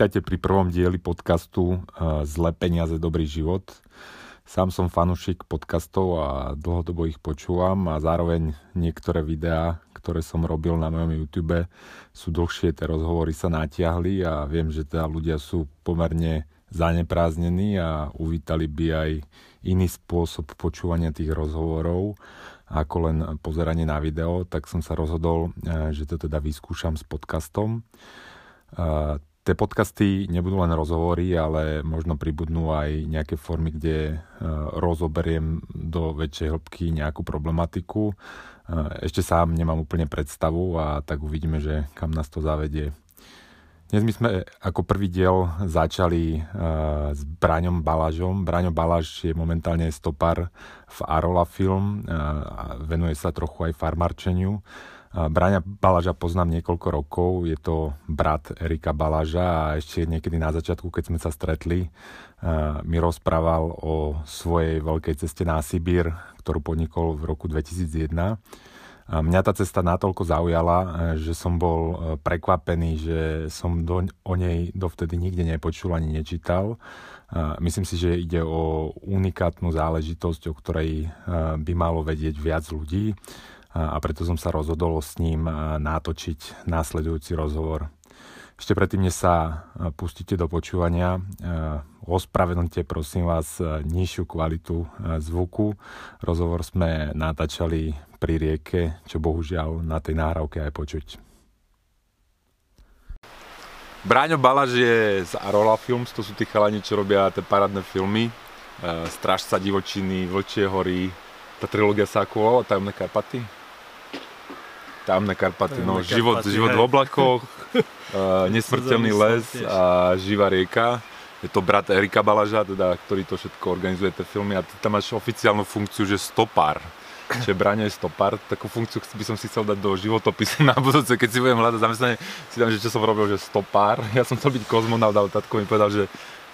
Vítajte pri prvom dieli podcastu uh, Zle peniaze, dobrý život. Sám som fanušik podcastov a dlhodobo ich počúvam a zároveň niektoré videá, ktoré som robil na mojom YouTube, sú dlhšie, tie rozhovory sa natiahli a viem, že teda ľudia sú pomerne zanepráznení a uvítali by aj iný spôsob počúvania tých rozhovorov ako len pozeranie na video, tak som sa rozhodol, uh, že to teda vyskúšam s podcastom. Tie podcasty nebudú len rozhovory, ale možno pribudnú aj nejaké formy, kde uh, rozoberiem do väčšej hĺbky nejakú problematiku. Uh, ešte sám nemám úplne predstavu a tak uvidíme, že kam nás to zavedie. Dnes my sme ako prvý diel začali uh, s Braňom Balažom. Braňo Balaž je momentálne stopár v Arola Film, uh, venuje sa trochu aj farmarčeniu. Bráňa Balaža poznám niekoľko rokov, je to brat Erika Balaža a ešte niekedy na začiatku, keď sme sa stretli, mi rozprával o svojej veľkej ceste na Sibír, ktorú podnikol v roku 2001. Mňa tá cesta natoľko zaujala, že som bol prekvapený, že som do, o nej dovtedy nikde nepočul ani nečítal. Myslím si, že ide o unikátnu záležitosť, o ktorej by malo vedieť viac ľudí a preto som sa rozhodol s ním natočiť následujúci rozhovor. Ešte predtým, než sa pustíte do počúvania, ospravedlňte prosím vás nižšiu kvalitu zvuku. Rozhovor sme natáčali pri rieke, čo bohužiaľ na tej náhrávke aj počuť. Bráňo Balaž je z Arola Films, to sú tí chalani, čo robia tie parádne filmy. Strážca divočiny, Vlčie hory, tá trilógia sa ako Tajomné Karpaty? Tamné Karpaty, no, Karpaty, život, hej. život v oblakoch, uh, nesmrteľný les a živá rieka. Je to brat Erika Balaža, teda, ktorý to všetko organizuje, tie filmy a ty tam máš oficiálnu funkciu, že stopár. Čiže Braňo je stopár, takú funkciu by som si chcel dať do životopisu na budúce, keď si budem hľadať zamestnanie, si dám, že čo som robil, že stopár. Ja som chcel byť kozmonaut, ale tatko mi povedal, že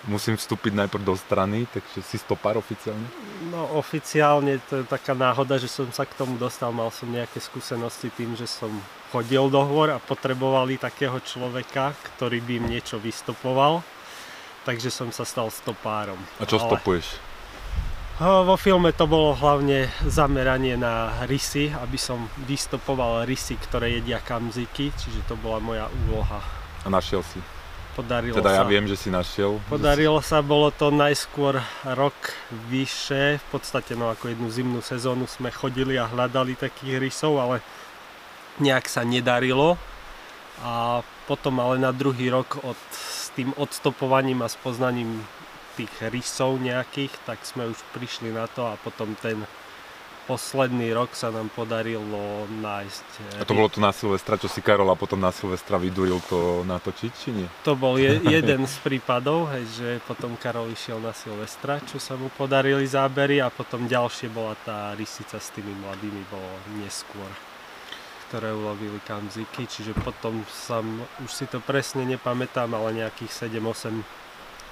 musím vstúpiť najprv do strany, takže si stopár oficiálne? No oficiálne to je taká náhoda, že som sa k tomu dostal, mal som nejaké skúsenosti tým, že som chodil do hôr a potrebovali takého človeka, ktorý by im niečo vystopoval, takže som sa stal stopárom. A čo Ale... stopuješ? Vo filme to bolo hlavne zameranie na rysy, aby som vystopoval rysy, ktoré jedia kamziky, čiže to bola moja úloha. A našiel si? Podarilo teda sa. ja viem, že si našiel. Podarilo sa, bolo to najskôr rok vyše, v podstate no ako jednu zimnú sezónu sme chodili a hľadali takých rysov, ale nejak sa nedarilo. A potom ale na druhý rok od, s tým odstopovaním a spoznaním tých rysov nejakých, tak sme už prišli na to a potom ten posledný rok sa nám podarilo nájsť... A to bolo to na Silvestra, čo si Karol a potom na Silvestra vyduril to natočiť, či nie? To bol je, jeden z prípadov, hej, že potom Karol išiel na Silvestra, čo sa mu podarili zábery a potom ďalšie bola tá rysica s tými mladými, bolo neskôr ktoré ulovili kamziky, čiže potom som, už si to presne nepamätám, ale nejakých 7-8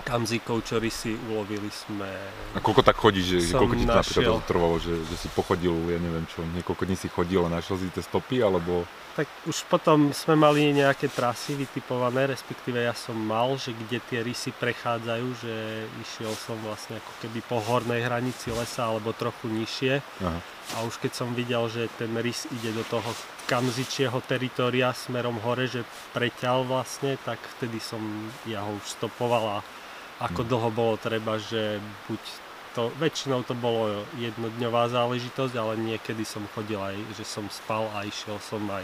kamzíkov, čo si ulovili sme. A koľko tak chodíš, že, že koľko ti to napríklad trvalo, že, že si pochodil, ja neviem čo, niekoľko dní si chodil a našiel si tie stopy, alebo... Tak už potom sme mali nejaké trasy vytipované, respektíve ja som mal, že kde tie rysy prechádzajú, že išiel som vlastne ako keby po hornej hranici lesa alebo trochu nižšie. Aha. A už keď som videl, že ten rys ide do toho kamzičieho teritoria smerom hore, že preťal vlastne, tak vtedy som ja ho už stopoval a ako dlho bolo treba, že buď to, väčšinou to bolo jednodňová záležitosť, ale niekedy som chodil aj, že som spal a išiel som aj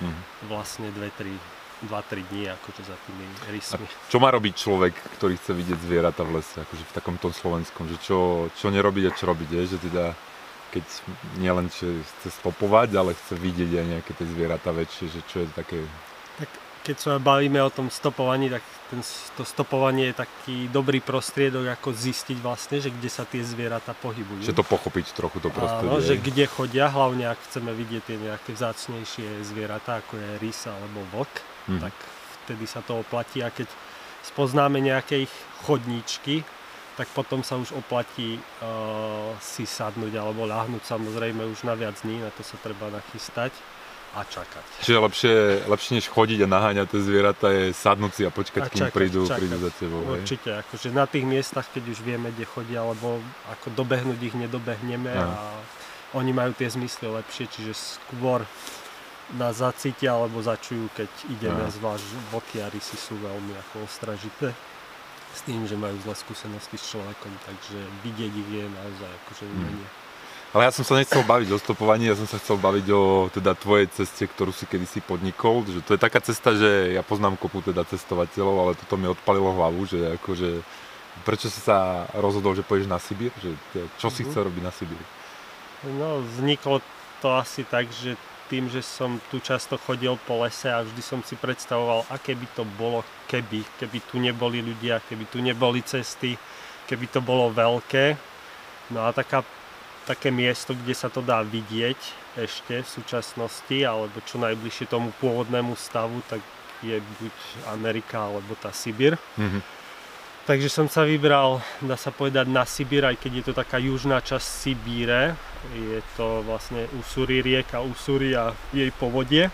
mm. vlastne 2-3 dní akože za tými rysmi. A čo má robiť človek, ktorý chce vidieť zvieratá v lese, akože v takomto slovenskom, že čo, čo nerobiť a čo robiť, je, že teda keď nielen chce stopovať, ale chce vidieť aj nejaké tie zvieratá väčšie, že čo je také... Tak keď sa bavíme o tom stopovaní, tak ten, to stopovanie je taký dobrý prostriedok, ako zistiť vlastne, že kde sa tie zvieratá pohybujú. Že to pochopiť trochu to prostredie. Áno, že kde chodia, hlavne ak chceme vidieť tie nejaké vzácnejšie zvieratá, ako je rys alebo vlk, hmm. tak vtedy sa to oplatí a keď spoznáme nejaké ich chodníčky, tak potom sa už oplatí uh, si sadnúť alebo ľahnúť samozrejme už na viac dní, na to sa treba nachystať a čakať. Čiže lepšie, lepšie než chodiť a naháňať tie zvieratá je sadnúť si a počkať, a kým čakať, prídu, čakať. prídu za tebou. Určite, hej? akože na tých miestach, keď už vieme, kde chodia, alebo ako dobehnúť ich nedobehneme a, a oni majú tie zmysly lepšie, čiže skôr nás zacítia alebo začujú, keď ideme, a. zvlášť vlky a rysy sú veľmi ako ostražité s tým, že majú zlé skúsenosti s človekom, takže vidieť ich je naozaj akože hmm. Ale ja som sa nechcel baviť o stopovaní, ja som sa chcel baviť o teda tvojej ceste, ktorú si kedysi podnikol. Že to je taká cesta, že ja poznám kopu teda cestovateľov, ale toto mi odpalilo hlavu, že akože prečo si sa rozhodol, že pôjdeš na Sibír? Že, čo si mm-hmm. chcel robiť na Sibíri? No, vzniklo to asi tak, že tým, že som tu často chodil po lese a vždy som si predstavoval, aké by to bolo, keby, keby tu neboli ľudia, keby tu neboli cesty, keby to bolo veľké. No a taká také miesto, kde sa to dá vidieť ešte v súčasnosti, alebo čo najbližšie tomu pôvodnému stavu, tak je buď Amerika alebo tá Sibir. Mm-hmm. Takže som sa vybral, dá sa povedať, na Sibir, aj keď je to taká južná časť Sibíre. Je to vlastne Usuri, rieka Usuri a jej povodie.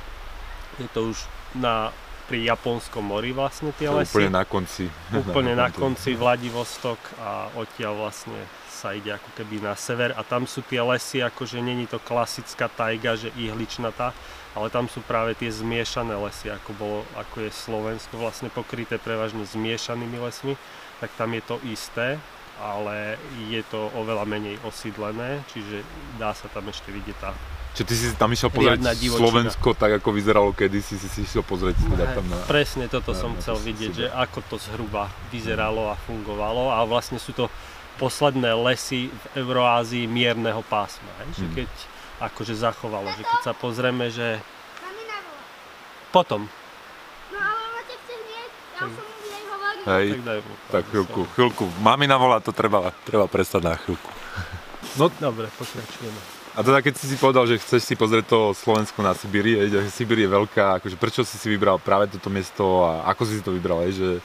Je to už na, pri Japonskom mori vlastne tie lesy. Úplne na konci. Úplne na konci Vladivostok a odtiaľ vlastne sa ide ako keby na sever a tam sú tie lesy, akože není to klasická tajga, že ihličnatá, ale tam sú práve tie zmiešané lesy, ako, bolo, ako je Slovensko vlastne pokryté prevažne zmiešanými lesmi, tak tam je to isté, ale je to oveľa menej osídlené, čiže dá sa tam ešte vidieť tá Čiže ty si tam išiel pozrieť Slovensko tak, ako vyzeralo kedysi, si si išiel pozrieť teda tam na... Presne toto na, som na, chcel vidieť, že ako to zhruba vyzeralo a fungovalo a vlastne sú to posledné lesy v Euroázii mierneho pásma. Hej? Že mhm. keď akože zachovalo, že keď sa pozrieme, že potom. No ale máte chce hneď, ja som nej hovoril. Hej, tak, daj mu, tak chvíľku, chvíľku. Mamina volá, to treba, treba prestať na chvíľku. No dobre, pokračujeme. A teda keď si si povedal, že chceš si pozrieť to Slovensko na Sibíri, že Sibír je veľká, akože prečo si si vybral práve toto miesto a ako si to vybral, že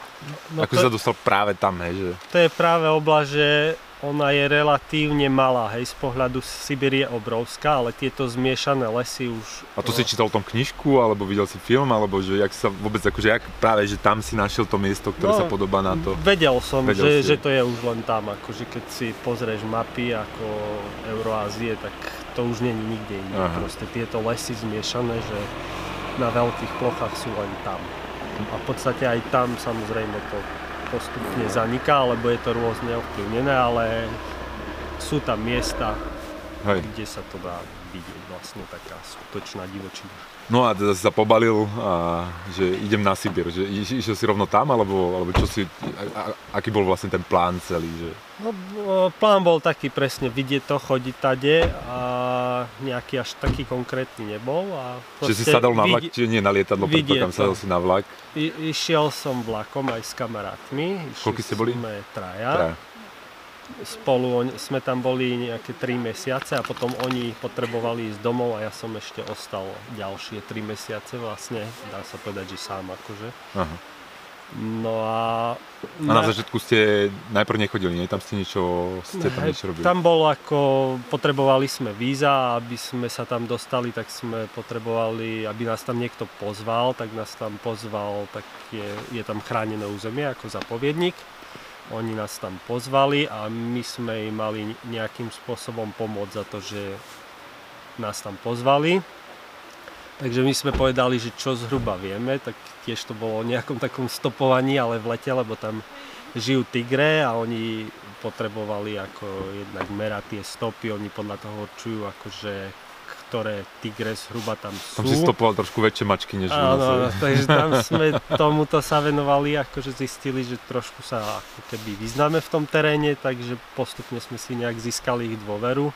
no ako to, si sa dostal práve tam, hej, že... To je práve oblasť, že ona je relatívne malá, hej, z pohľadu Sibír je obrovská, ale tieto zmiešané lesy už... A to si čítal o tom knižku, alebo videl si film, alebo že jak sa vôbec, akože jak práve, že tam si našiel to miesto, ktoré no, sa podobá na to? Vedel som, vedel že, že to je už len tam, akože keď si pozrieš mapy ako Euroázie, tak to už není nikde inde. Proste tieto lesy zmiešané, že na veľkých plochách sú len tam. A v podstate aj tam samozrejme to postupne zaniká, lebo je to rôzne ovplyvnené, ale sú tam miesta, Hej. kde sa to dá vidieť vlastne taká skutočná divočina. No a teda si sa pobalil, a, že idem na Sibir, že išiel si rovno tam, alebo, alebo čo si, a, aký bol vlastne ten plán celý? Že... No, plán bol taký presne, vidieť to, chodiť tade a nejaký až taký konkrétny nebol. A čiže si sadal na vlak, čiže nie na lietadlo, predpokladám, sadal si na vlak? I, išiel som vlakom aj s kamarátmi. Koľko ste boli? Sme traja. traja spolu, sme tam boli nejaké 3 mesiace a potom oni potrebovali ísť domov a ja som ešte ostal ďalšie 3 mesiace vlastne, dá sa povedať, že sám akože. Aha. No a... A na začiatku ste najprv nechodili, nie? Tam ste niečo, ste tam niečo robili? Tam bolo ako, potrebovali sme víza, aby sme sa tam dostali, tak sme potrebovali, aby nás tam niekto pozval, tak nás tam pozval, tak je, je tam chránené územie ako zapoviedník oni nás tam pozvali a my sme im mali nejakým spôsobom pomôcť za to, že nás tam pozvali. Takže my sme povedali, že čo zhruba vieme, tak tiež to bolo o nejakom takom stopovaní, ale v lete, lebo tam žijú tigre a oni potrebovali ako jednak merať tie stopy, oni podľa toho určujú akože ktoré tigre zhruba tam sú. Tam si stopoval trošku väčšie mačky než Áno, takže tam sme tomuto sa venovali, akože zistili, že trošku sa ako keby vyznáme v tom teréne, takže postupne sme si nejak získali ich dôveru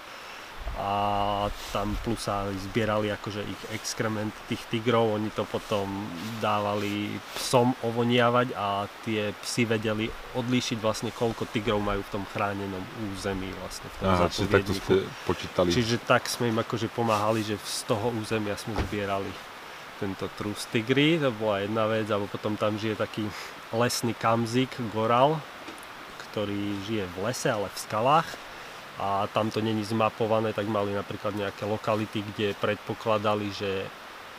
a tam plus sa zbierali akože ich exkrement tých tigrov, oni to potom dávali psom ovoniavať a tie psi vedeli odlíšiť vlastne koľko tigrov majú v tom chránenom území vlastne v tom Aha, čiže takto ste počítali. Čiže tak sme im akože pomáhali, že z toho územia sme zbierali tento trus tigry, to bola jedna vec, alebo potom tam žije taký lesný kamzik, goral, ktorý žije v lese, ale v skalách a tam to není zmapované, tak mali napríklad nejaké lokality, kde predpokladali, že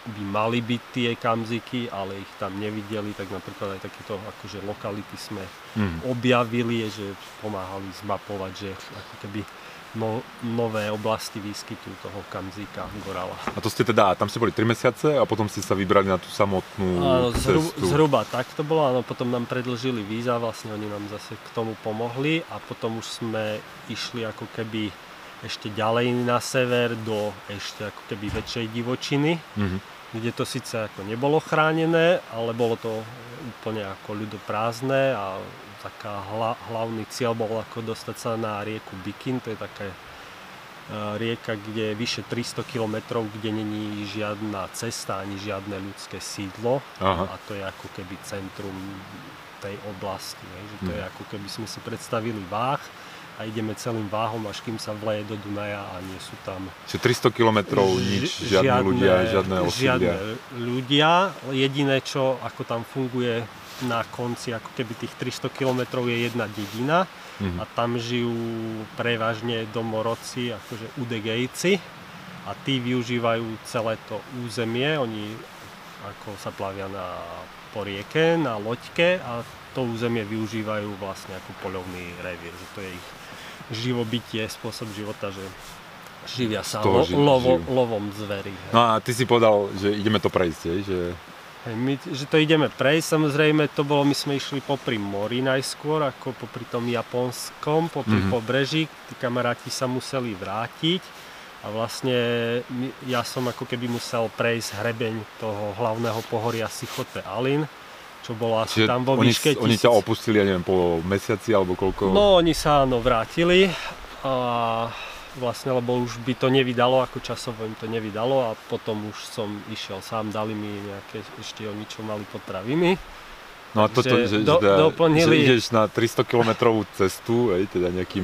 by mali byť tie kamziky, ale ich tam nevideli, tak napríklad aj takéto akože lokality sme Mhm. objavili, že pomáhali zmapovať, že ako keby no, nové oblasti výskytu toho kamzika gorala. A to ste teda, tam ste boli 3 mesiace a potom ste sa vybrali na tú samotnú Áno, zhru, cestu. zhruba tak to bolo, áno, potom nám predlžili víza, vlastne oni nám zase k tomu pomohli a potom už sme išli ako keby ešte ďalej na sever do ešte ako keby väčšej divočiny, Mhm. kde to síce ako nebolo chránené, ale bolo to úplne ako ľudoprázdne a taká hla, hlavný cieľ bol ako dostať sa na rieku Bikin, to je taká e, rieka, kde je vyše 300 km, kde není žiadna cesta ani žiadne ľudské sídlo Aha. a to je ako keby centrum tej oblasti. Ne? Že to je Mhm. ako keby sme si predstavili váh a ideme celým váhom, až kým sa vleje do Dunaja a nie sú tam Čiže 300 km nič, Ži- žiadni ľudia, žiadne osídlia. žiadne ľudia. Jediné, čo ako tam funguje na konci ako keby tých 300 km je jedna dedina Mhm. a tam žijú prevažne domorodci, akože udegejci a tí využívajú celé to územie. Oni ako sa plavia na, po rieke, na loďke a to územie využívajú vlastne ako poľovný revír, že to je ich živobytie, spôsob života, že živia sa lo, lovo, lovom zvery. No a ty si povedal, že ideme to prejsť, že... Hej, my, že to ideme prejsť, samozrejme to bolo, my sme išli popri mori najskôr, ako popri tom japonskom, popri Mhm. mm-hmm. pobreží, tí kamaráti sa museli vrátiť a vlastne ja som ako keby musel prejsť hrebeň toho hlavného pohoria Sichote Alin, čo bolo asi Čiže tam vo oni, výške oni ťa opustili, ja neviem, po mesiaci alebo koľko? No, oni sa áno vrátili a vlastne, lebo už by to nevydalo, ako časovo im to nevydalo a potom už som išiel sám, dali mi nejaké, ešte oni čo mali potraviny. No a toto, že že, do- teda, doplnili- že ideš na 300 kilometrovú cestu, hej, teda nejakým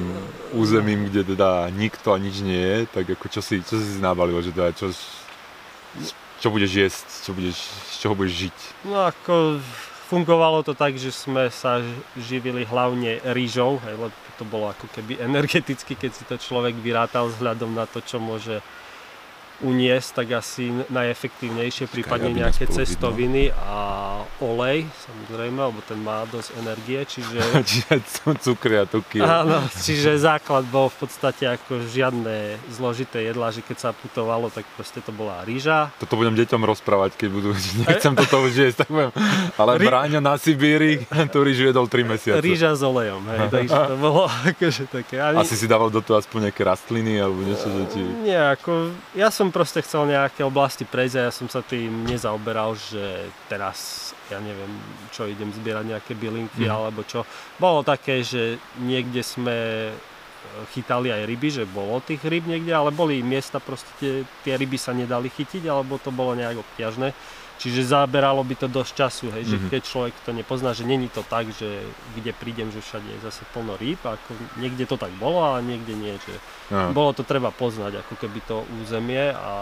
územím, kde teda nikto a nič nie je, tak ako čo si, čo si nábalil, že teda čo, čo budeš jesť, čo budeš, z čoho budeš žiť? No ako fungovalo to tak, že sme sa živili hlavne rýžou, lebo to bolo ako keby energeticky, keď si to človek vyrátal vzhľadom na to, čo môže uniesť, tak asi najefektívnejšie, prípadne nejaké vidno. cestoviny a olej, samozrejme, lebo ten má dosť energie, čiže Čiže cukry a tuky. Áno, čiže základ bol v podstate ako žiadne zložité jedlá, že keď sa putovalo, tak proste to bola rýža. Toto budem deťom rozprávať, keď budú, nechcem toto už jesť, tak budem. Ale Rí- Bráňa na Sibíri, tú rýžu jedol 3 mesiace. Rýža s olejom, hej, takže to bolo akože také. Ani, Asi si dával do toho aspoň nejaké rastliny alebo niečo, že ti... Nie, ako, ja som proste chcel nejaké oblasti prejsť a ja som sa tým nezaoberal, že teraz, ja neviem, čo idem zbierať nejaké bylinky Mhm. alebo čo. Bolo také, že niekde sme e, chytali aj ryby, že bolo tých ryb niekde, ale boli miesta proste, tie, tie ryby sa nedali chytiť, alebo to bolo nejak obťažné. Čiže zaberalo by to dosť času, hej, že Mhm. keď človek to nepozná, že není to tak, že kde prídem, že všade je zase plno rýb, ako niekde to tak bolo, ale niekde nie, že No. bolo to treba poznať, ako keby to územie a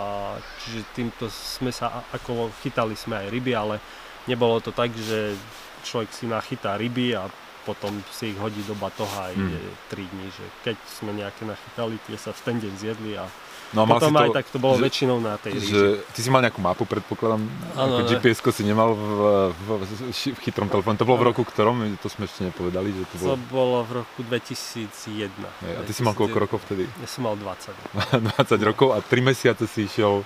čiže týmto sme sa ako chytali sme aj ryby, ale nebolo to tak, že človek si nachytá ryby a potom si ich hodí do batoha a ide 3 dní, že keď sme nejaké nachytali, tie sa v ten deň zjedli a No, a potom si aj tak to bolo že- väčšinou na tej ríži. Že ty si mal nejakú mapu, predpokladám, Áno, ako gps si nemal v, v, v, chytrom telefóne. To bolo v roku ktorom? To sme ešte nepovedali, že to To bolo... bolo v roku 2001. Hej, A ty si mal koľko rokov vtedy? Ja som mal 20. 20 rokov a 3 mesiace si išiel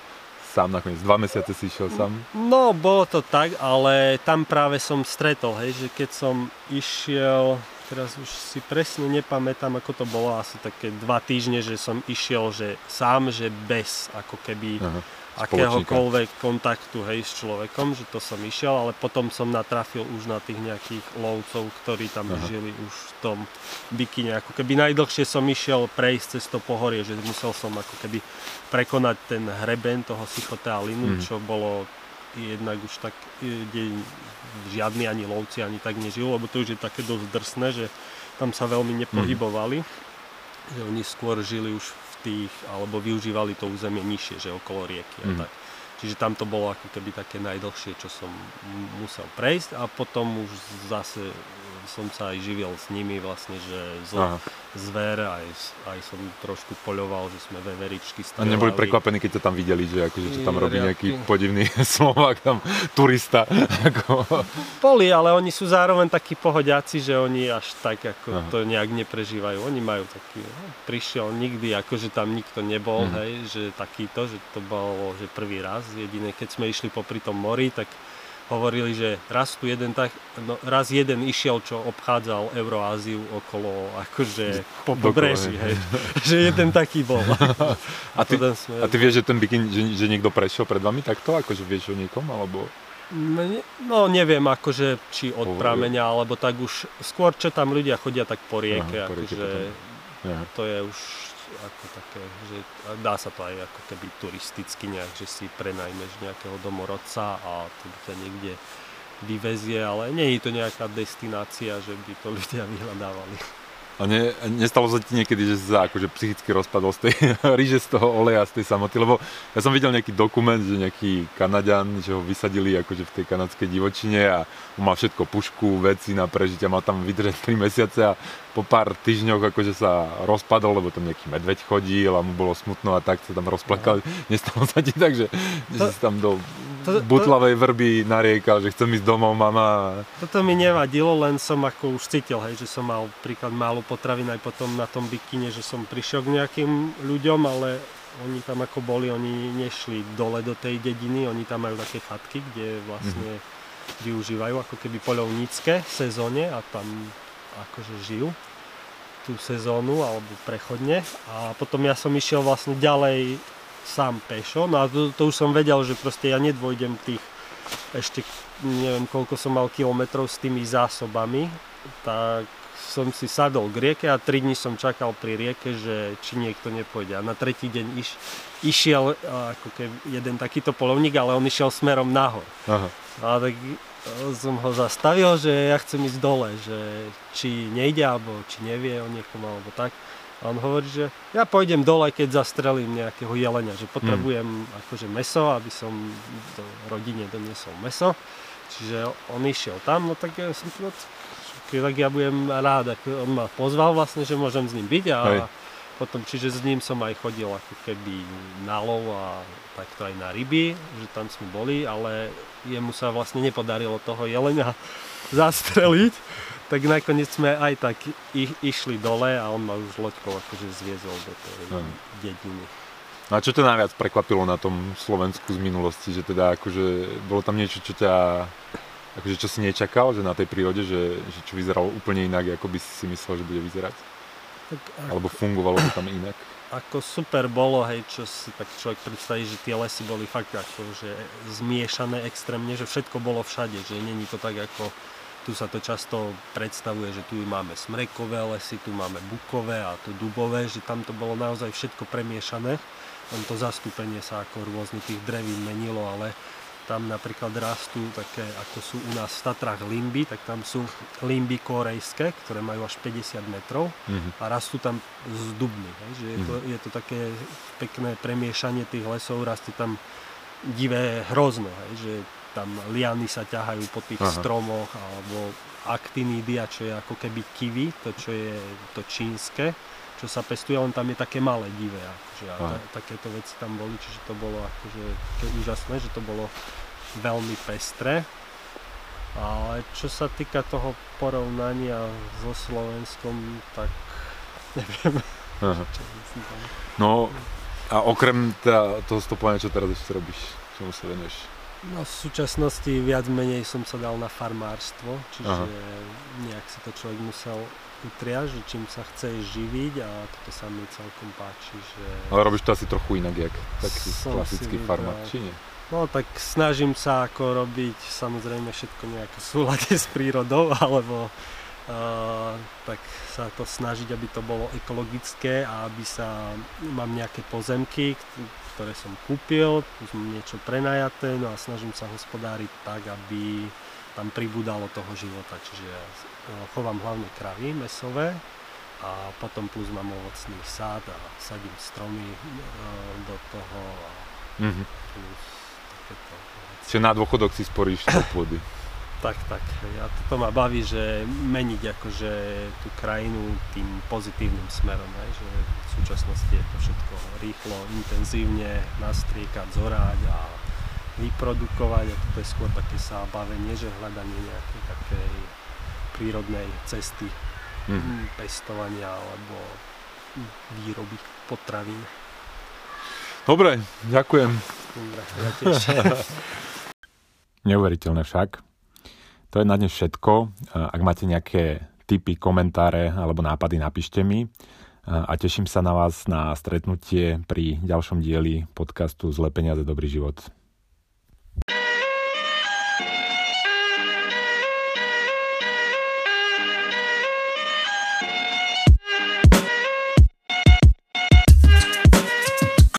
sám nakoniec. 2 mesiace si išiel sám. No, bolo to tak, ale tam práve som stretol, hej, že keď som išiel, teraz už si presne nepamätám, ako to bolo, asi také dva týždne, že som išiel, že sám, že bez ako keby Aha. akéhokoľvek kontaktu, hej, s človekom, že to som išiel, ale potom som natrafil už na tých nejakých lovcov, ktorí tam Aha. žili už v tom bikine. Ako keby najdlhšie som išiel prejsť cez to pohorie, že musel som ako keby prekonať ten hreben toho Sichotealinu, Mhm. čo bolo jednak už tak, e, kde žiadni ani lovci ani tak nežijú, lebo to už je také dosť drsné, že tam sa veľmi nepohybovali, že oni skôr žili už v tých, alebo využívali to územie nižšie, že okolo rieky a Mhm. tak. Čiže tam to bolo ako keby také najdlhšie, čo som musel prejsť a potom už zase som sa aj živil s nimi vlastne, že z, Aha. zver, aj, aj som trošku poľoval, že sme veveričky A strieľali. neboli prekvapení, keď to tam videli, že akože čo tam robí nejaký podivný Slovák, tam turista. Ako... Boli, ale oni sú zároveň takí pohodiaci, že oni až tak ako Aha. to nejak neprežívajú. Oni majú taký, no, prišiel nikdy, akože tam nikto nebol, Mhm. hej, že takýto, že to bolo že prvý raz. Jediné, keď sme išli popri tom mori, tak hovorili, že raz tu jeden tak, no, raz jeden išiel, čo obchádzal Euroáziu okolo, akože po pobreží, hej. že jeden taký bol. A ty, potom sme- a ty vieš, že ten bikin, že, že niekto prešiel pred vami takto? Akože vieš o niekom? Alebo... Ne- No neviem, akože či od prameňa, alebo tak už skôr, čo tam ľudia chodia tak po rieke, Aha, po rieke akože Aha. to je už ako také, že dá sa to aj ako keby turisticky nejak, že si prenajmeš nejakého domorodca a to ťa niekde vyvezie, ale nie je to nejaká destinácia, že by to ľudia vyhľadávali. A ne, nestalo sa ti niekedy, že sa akože psychicky rozpadol z tej ríže, z toho oleja, z tej samoty? Lebo ja som videl nejaký dokument, že nejaký Kanaďan, že ho vysadili akože v tej kanadskej divočine a on mal všetko, pušku, veci na prežitie, mal tam vydržať 3 mesiace a po pár týždňoch akože sa rozpadol, lebo tam nejaký medveď chodil a mu bolo smutno a tak sa tam rozplakal. Nestalo sa ti tak, že, že To- si tam do to- to- butlavej vrby nariekal, že chcem ísť domov, mama. Toto mi nevadilo, len som ako už cítil, hej, že som mal príklad málo potravín aj potom na tom bikine, že som prišiel k nejakým ľuďom, ale oni tam ako boli, oni nešli dole do tej dediny, oni tam majú také chatky, kde vlastne využívajú ako keby poľovnícke sezóne a tam akože žijú tú sezónu alebo prechodne a potom ja som išiel vlastne ďalej sám pešo, no a to, to už som vedel, že proste ja nedvojdem tých ešte neviem koľko som mal kilometrov s tými zásobami, tak som si sadol k rieke a 3 dní som čakal pri rieke, že či niekto nepôjde. A na tretí deň iš, išiel a, ako keby jeden takýto polovník, ale on išiel smerom nahor. Aha. A tak e, som ho zastavil, že ja chcem ísť dole, že či nejde, alebo či nevie o niekom, alebo tak. A on hovorí, že ja pôjdem dole, keď zastrelím nejakého jelenia, že potrebujem akože meso, aby som do rodine doniesol meso. Čiže on išiel tam, no tak ja som no, tak ja budem rád, ako on ma pozval vlastne, že môžem s ním byť a Hej. potom, čiže s ním som aj chodil ako keby na lov a takto aj na ryby, že tam sme boli, ale jemu sa vlastne nepodarilo toho jelenia zastreliť, tak nakoniec sme aj tak i, išli dole a on ma už loďkou akože zviezol do tej Hm. dediny. No a čo ťa najviac prekvapilo na tom Slovensku z minulosti? Že teda akože bolo tam niečo, čo ťa akože čo si nečakal, že na tej prírode, že, že čo vyzeralo úplne inak, ako by si si myslel, že bude vyzerať? Tak Alebo fungovalo to tam inak? ako super bolo, hej, čo si tak človek predstaví, že tie lesy boli fakt ako, že zmiešané extrémne, že všetko bolo všade, že není to tak ako tu sa to často predstavuje, že tu máme smrekové lesy, tu máme bukové a tu dubové, že tam to bolo naozaj všetko premiešané. Len to zastúpenie sa ako rôzne tých drevín menilo, ale tam napríklad rastú také, ako sú u nás v Tatrách limby, tak tam sú limby korejské, ktoré majú až 50 metrov Mhm. a rastú tam z dubny. Hej? Že je, to, je to také pekné premiešanie tých lesov, rastie tam divé hrozno, hej? že tam liany sa ťahajú po tých Aha. stromoch, alebo actinidia, čo je ako keby kiwi, to čo je to čínske, čo sa pestuje, len tam je také malé divé. Akože, a ta, takéto veci tam boli, čiže to bolo akože také úžasné, že to bolo veľmi pestré. Ale čo sa týka toho porovnania so Slovenskom, tak neviem, Aha. čo myslím tam. No a okrem teda toho stopovania, čo teraz ešte robíš? Čomu sa venuješ? No v súčasnosti viac menej som sa dal na farmárstvo, čiže Aha. nejak si to človek musel utriať, že čím sa chce živiť a toto sa mi celkom páči, že... Ale robíš to asi trochu inak, jak taký klasický farmár, či nie? No tak snažím sa ako robiť samozrejme všetko nejako v súlade s prírodou, alebo tak sa to snažiť, aby to bolo ekologické a aby sa, mám nejaké pozemky, kt- ktoré som kúpil, niečo prenajaté, no a snažím sa hospodáriť tak, aby tam pribúdalo toho života, čiže ja uh, chovám hlavne kravy mesové a potom plus mám ovocný sád a sadím stromy uh, do toho a Mhm. plus takéto. Čiže na dôchodok si sporíš do pôdy. Tak, tak. A toto ma baví, že meniť akože tú krajinu tým pozitívnym smerom, aj, že v súčasnosti je to všetko rýchlo, intenzívne nastriekať, zorať a vyprodukovať a toto je skôr také bavenie, že hľadanie nejakej takej prírodnej cesty mm. pestovania alebo výroby potravín. Dobre, ďakujem. Dobre, ja tiež. Neuveriteľné však. To je na dnes všetko. Ak máte nejaké tipy, komentáre alebo nápady, napíšte mi. A teším sa na vás na stretnutie pri ďalšom dieli podcastu Zle peniaze, dobrý život.